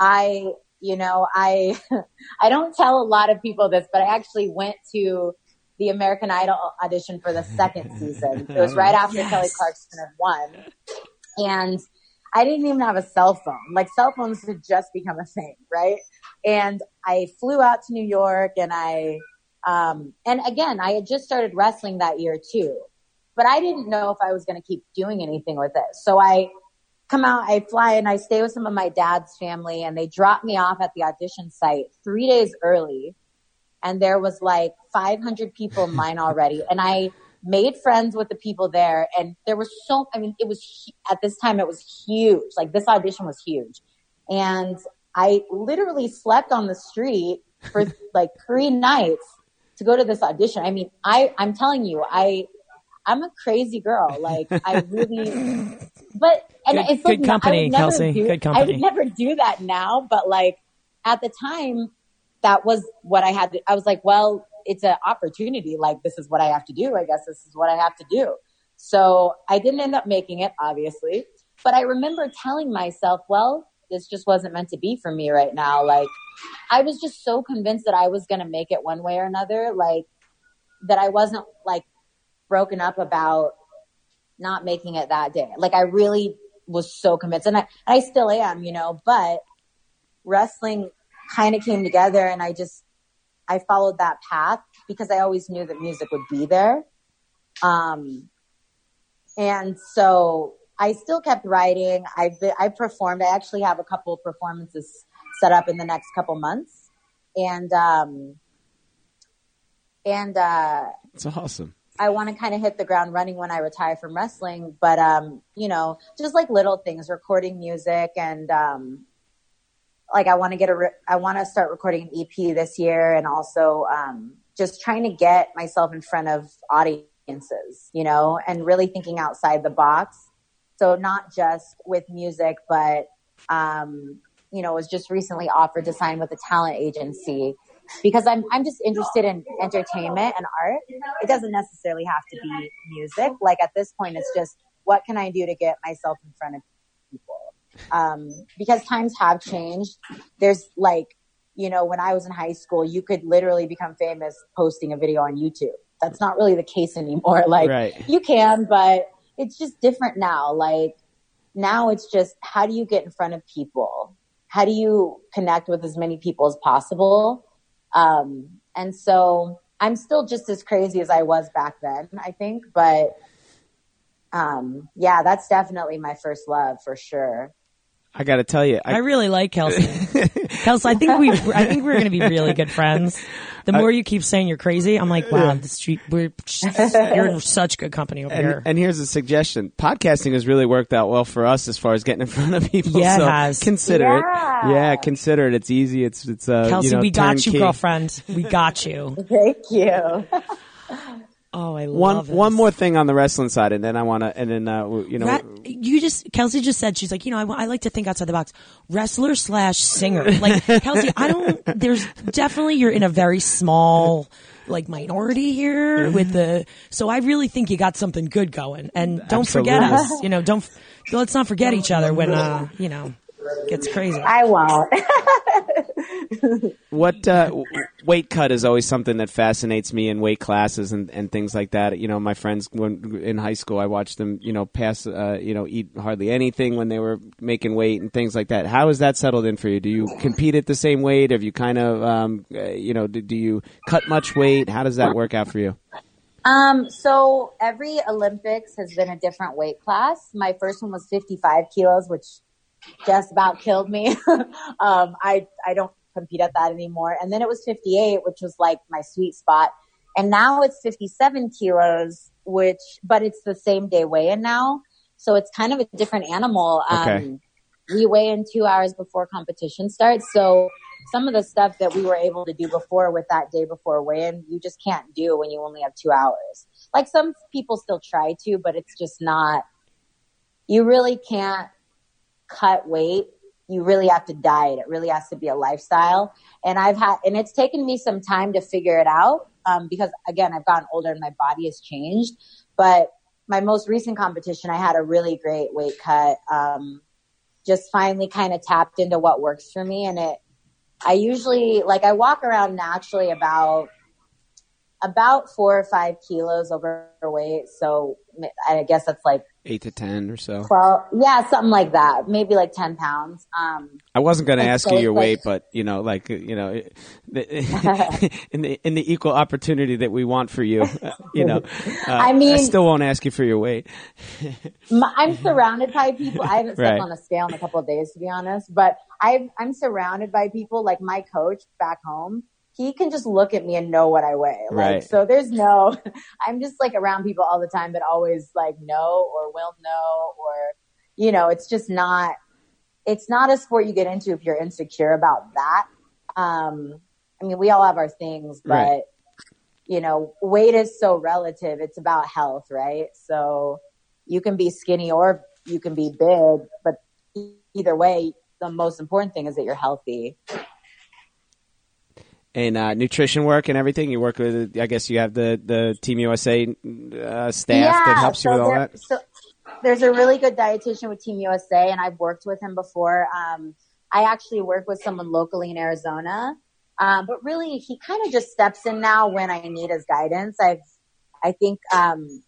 S3: I, you know, I I don't tell a lot of people this, but I actually went to the American Idol audition for the second season. It was right after yes. Kelly Clarkson had won, and I didn't even have a cell phone. Like cell phones had just become a thing, right? And I flew out to New York, and I um, and again, I had just started wrestling that year too, but I didn't know if I was going to keep doing anything with it. So I come out, I fly and I stay with some of my dad's family and they drop me off at the audition site three days early. And there was like 500 people in line already. And I made friends with the people there. And there was so, I mean, it was at this time, it was huge. Like this audition was huge. And I literally slept on the street for like three nights to go to this audition. I mean, I, I'm telling you, I, I'm a crazy girl. Like I really, but, and
S2: good,
S3: it's
S2: like, company, Kelsey.
S3: Do,
S2: good company.
S3: I would never do that now, but like at the time, that was what I had to, I was like, well, it's an opportunity. Like this is what I have to do. I guess this is what I have to do. So I didn't end up making it, obviously, but I remember telling myself, well, this just wasn't meant to be for me right now. Like I was just so convinced that I was going to make it one way or another. Like that I wasn't like broken up about not making it that day. Like I really was so convinced and I, I still am, you know, but wrestling kind of came together and I just, I followed that path because I always knew that music would be there. Um, and so I still kept writing. I've been, I performed. I actually have a couple of performances set up in the next couple months, and um, and uh,
S1: it's awesome.
S3: I want to kind of hit the ground running when I retire from wrestling, but um, you know, just like little things, recording music and um, like I want to get a, re- I want to start recording an EP this year, and also um, just trying to get myself in front of audiences, you know, and really thinking outside the box so not just with music, but, um, you know, was just recently offered to sign with a talent agency because I'm, I'm just interested in entertainment and art. It doesn't necessarily have to be music. Like at this point, it's just what can I do to get myself in front of? Um, because times have changed. There's like, you know, when I was in high school, you could literally become famous posting a video on YouTube. That's not really the case anymore. Like right. you can, but it's just different now. Like now it's just how do you get in front of people? How do you connect with as many people as possible? Um, and so I'm still just as crazy as I was back then, I think, but, um, yeah, that's definitely my first love for sure.
S1: I got to tell you,
S2: I, I, really like Kelsey. Kelsey, I think we, I think we're going to be really good friends. The more I, you keep saying you're crazy, I'm like, wow, the street, we're, you're in such good company over
S1: and,
S2: here.
S1: And here's a suggestion: podcasting has really worked out well for us as far as getting in front of people.
S2: Yeah,
S1: so
S2: it has.
S1: Consider yeah. it. Yeah, consider it. It's easy. It's it's uh,
S2: Kelsey,
S1: you know,
S2: we got
S1: you,
S2: girlfriend. We got you.
S3: Thank you.
S2: Oh, I love it.
S1: one
S2: love
S1: one more thing on the wrestling side, and then I want to, and then uh, you know,
S2: that, you just Kelsey just said she's like, you know, I, I like to think outside the box. Wrestler slash singer, like Kelsey. I don't. There's definitely you're in a very small like minority here with the. So I really think you got something good going, and don't Absolutely. forget us. You know, don't let's not forget each other when uh, you know gets crazy.
S3: I won't.
S1: what uh, weight cut is always something that fascinates me in weight classes and, and things like that. You know, my friends when in high school, I watched them, you know, pass, uh, you know, eat hardly anything when they were making weight and things like that. How is that settled in for you? Do you compete at the same weight? Have you kind of, um, uh, you know, do, do you cut much weight? How does that work out for you?
S3: Um, so every Olympics has been a different weight class. My first one was 55 kilos, which just about killed me. um, I, I don't compete at that anymore. And then it was 58, which was like my sweet spot. And now it's 57 kilos, which, but it's the same day weigh in now. So it's kind of a different animal. Um,
S1: okay.
S3: we weigh in two hours before competition starts. So some of the stuff that we were able to do before with that day before weigh-in, you just can't do when you only have two hours. Like some people still try to, but it's just not, you really can't cut weight. You really have to diet. It really has to be a lifestyle. And I've had, and it's taken me some time to figure it out. Um, because again, I've gotten older and my body has changed, but my most recent competition, I had a really great weight cut. Um, just finally kind of tapped into what works for me and it I usually like I walk around naturally about about four or five kilos overweight. So I guess that's like
S1: eight to ten or so.
S3: Well, yeah, something like that. Maybe like ten pounds. Um,
S1: I wasn't going to ask so you your like, weight, but you know, like you know, in the in the equal opportunity that we want for you, you know, uh, I mean, I still won't ask you for your weight.
S3: I'm surrounded by people. I haven't stepped right. on a scale in a couple of days, to be honest, but i I'm surrounded by people like my coach back home he can just look at me and know what I weigh. Like, right. so there's no, I'm just like around people all the time that always like know or will know or, you know, it's just not, it's not a sport you get into if you're insecure about that. Um, I mean, we all have our things, but right. you know, weight is so relative. It's about health, right? So you can be skinny or you can be big, but either way, the most important thing is that you're healthy
S1: and uh, nutrition work and everything? You work with, I guess you have the, the Team USA uh, staff yeah, that helps so you with all that?
S3: So there's a really good dietitian with Team USA, and I've worked with him before. Um, I actually work with someone locally in Arizona. Um, but really, he kind of just steps in now when I need his guidance. I've, I think, um,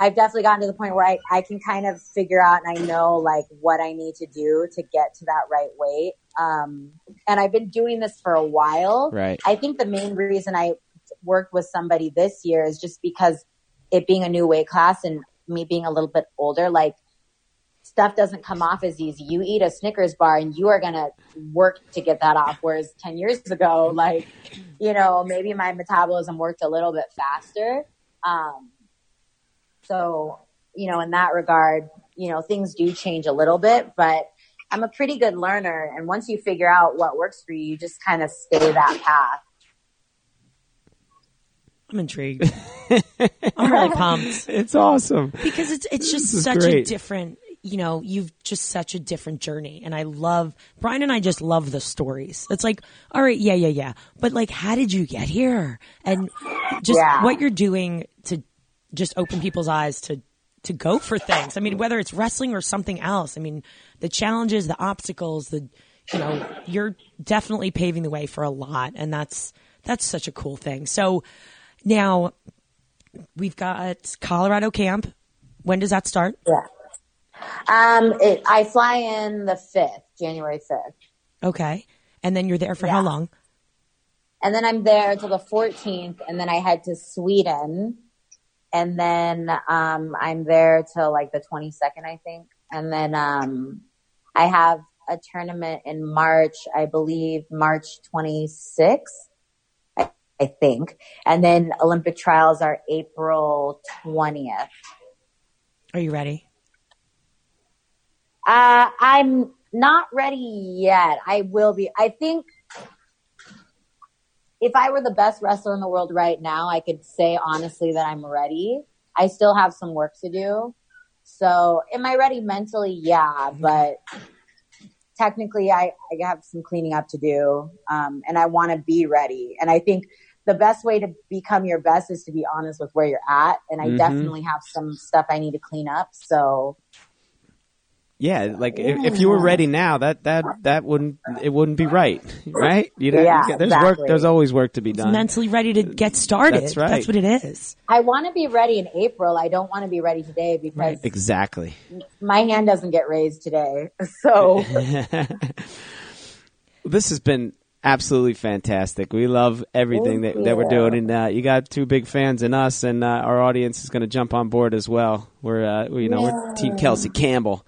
S3: I've definitely gotten to the point where I, I can kind of figure out and I know like what I need to do to get to that right weight. Um, and I've been doing this for a while.
S1: Right.
S3: I think the main reason I worked with somebody this year is just because it being a new weight class and me being a little bit older, like stuff doesn't come off as easy. You eat a Snickers bar and you are going to work to get that off. Whereas 10 years ago, like, you know, maybe my metabolism worked a little bit faster. Um, so, you know, in that regard, you know, things do change a little bit, but I'm a pretty good learner. And once you figure out what works for you, you just kind of stay that path.
S2: I'm intrigued. I'm really pumped.
S1: It's awesome
S2: because it's it's just such great. a different. You know, you've just such a different journey, and I love Brian and I just love the stories. It's like, all right, yeah, yeah, yeah, but like, how did you get here? And just yeah. what you're doing to just open people's eyes to to go for things. I mean, whether it's wrestling or something else. I mean, the challenges, the obstacles, the you know, you're definitely paving the way for a lot, and that's that's such a cool thing. So now we've got Colorado camp. When does that start?
S3: Yeah. Um, it, I fly in the fifth, January fifth.
S2: Okay, and then you're there for yeah. how long?
S3: And then I'm there until the 14th, and then I head to Sweden and then um, I'm there till like the 22nd, I think. And then um, I have a tournament in March, I believe March 26th, I, I think. And then Olympic trials are April 20th.
S2: Are you ready?
S3: Uh, I'm not ready yet. I will be. I think if I were the best wrestler in the world right now, I could say honestly that I'm ready. I still have some work to do. So am I ready mentally? Yeah, but technically I, I have some cleaning up to do. Um, and I want to be ready. And I think the best way to become your best is to be honest with where you're at. And I mm-hmm. definitely have some stuff I need to clean up. So
S1: yeah, like if, if, you were ready now, that that that wouldn't it wouldn't be right, right?
S3: You know, yeah,
S1: there's
S3: exactly.
S1: work. There's always work to be done.
S2: It's mentally ready to get started. That's right. That's what it is.
S3: I want to be ready in April. I don't want to be ready today because right.
S1: exactly
S3: my hand doesn't get raised today. So
S1: this has been absolutely fantastic. We love everything that, that we're doing, and uh, you got two big fans in us, and uh, our audience is going to jump on board as well. We're uh, you know yeah. we're Team Kelsey Campbell.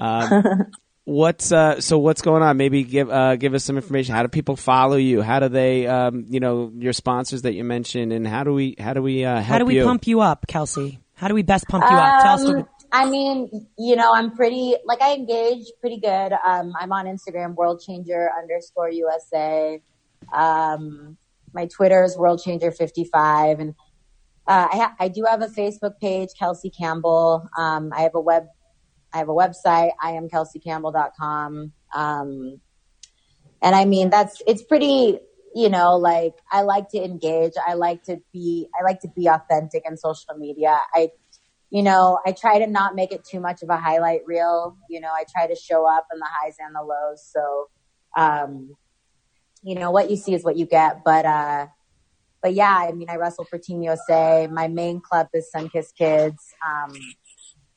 S1: Um, what's uh, so what's going on? Maybe give uh, give us some information. How do people follow you? How do they, um, you know, your sponsors that you mentioned, and how do we how do we uh,
S2: how do we
S1: you?
S2: pump you up, Kelsey? How do we best pump you up? Tell us.
S3: Um, I mean, you know, I'm pretty like I engage pretty good. Um, I'm on Instagram, World Changer underscore USA. Um, my Twitter is World Changer 55, and uh, I, ha- I do have a Facebook page, Kelsey Campbell. Um, I have a web, I have a website, I am kelseycampbell.com. Um, and I mean, that's, it's pretty, you know, like I like to engage. I like to be, I like to be authentic in social media. I, you know, I try to not make it too much of a highlight reel. You know, I try to show up in the highs and the lows. So, um, you know, what you see is what you get. But, uh, but yeah, I mean, I wrestle for Team USA. My main club is Sunkist Kids. Um,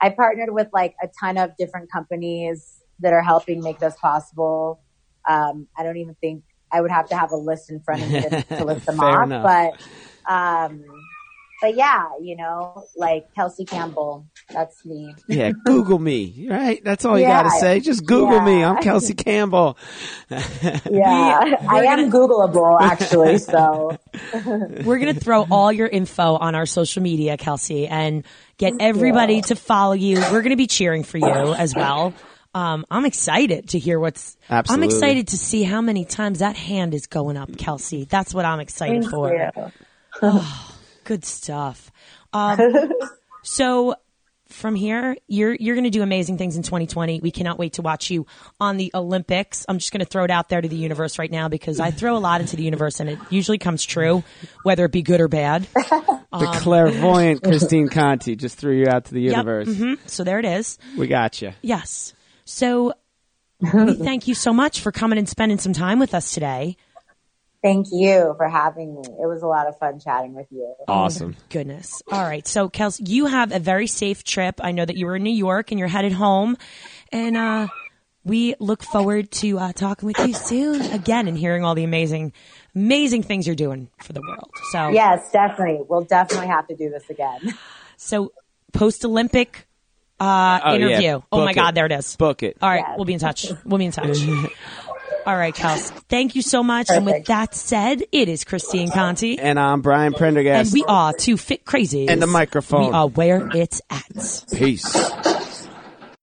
S3: I partnered with like a ton of different companies that are helping make this possible. Um, I don't even think I would have to have a list in front of me to, to list them off,
S1: enough.
S3: but, um, but yeah, you know, like Kelsey Campbell, that's me.
S1: Yeah, Google me, right? That's all you
S3: Yeah.
S1: gotta say. Just Google me. I'm Kelsey Campbell.
S3: Yeah, I am Googleable actually. So
S2: We're going to throw all your info on our social media, Kelsey, and get everybody to follow you. We're going to be cheering for you as well. Um, I'm excited to hear what's. I'm excited to see how many times that hand is going up, Kelsey. That's what I'm excited
S3: thank
S2: for.
S3: you.
S2: Good stuff. Um, so from here, you're you're going to do amazing things in 2020. We cannot wait to watch you on the Olympics. I'm just going to throw it out there to the universe right now because I throw a lot into the universe and it usually comes true, whether it be good or bad.
S1: The clairvoyant Christine Conti just threw you out to the universe.
S2: Yep. hmm So there it is.
S1: We got you.
S2: Yes. So we thank you so much for coming and spending some time with us today.
S3: Thank you for having me. It was a lot of fun chatting with you.
S1: Awesome.
S2: Goodness. All right. So, Kels, you have a very safe trip. I know that you were in New York and you're headed home. And uh, we look forward to uh, talking with you soon again and hearing all the amazing, amazing things you're doing for the world. So,
S3: Yes, definitely. We'll definitely have to do this again.
S2: so post Olympic uh,
S1: Oh, yeah.
S2: interview. Oh, my
S1: it.
S2: God. There it is.
S1: Book it.
S2: All right.
S3: Yes.
S2: We'll be in touch. We'll be in touch. all right, Kels. Thank you so much. And with that said, it is Christine Conti.
S1: And I'm Brian Prendergast.
S2: And we are two fit crazy.
S1: And the microphone.
S2: We are where it's at.
S1: Peace.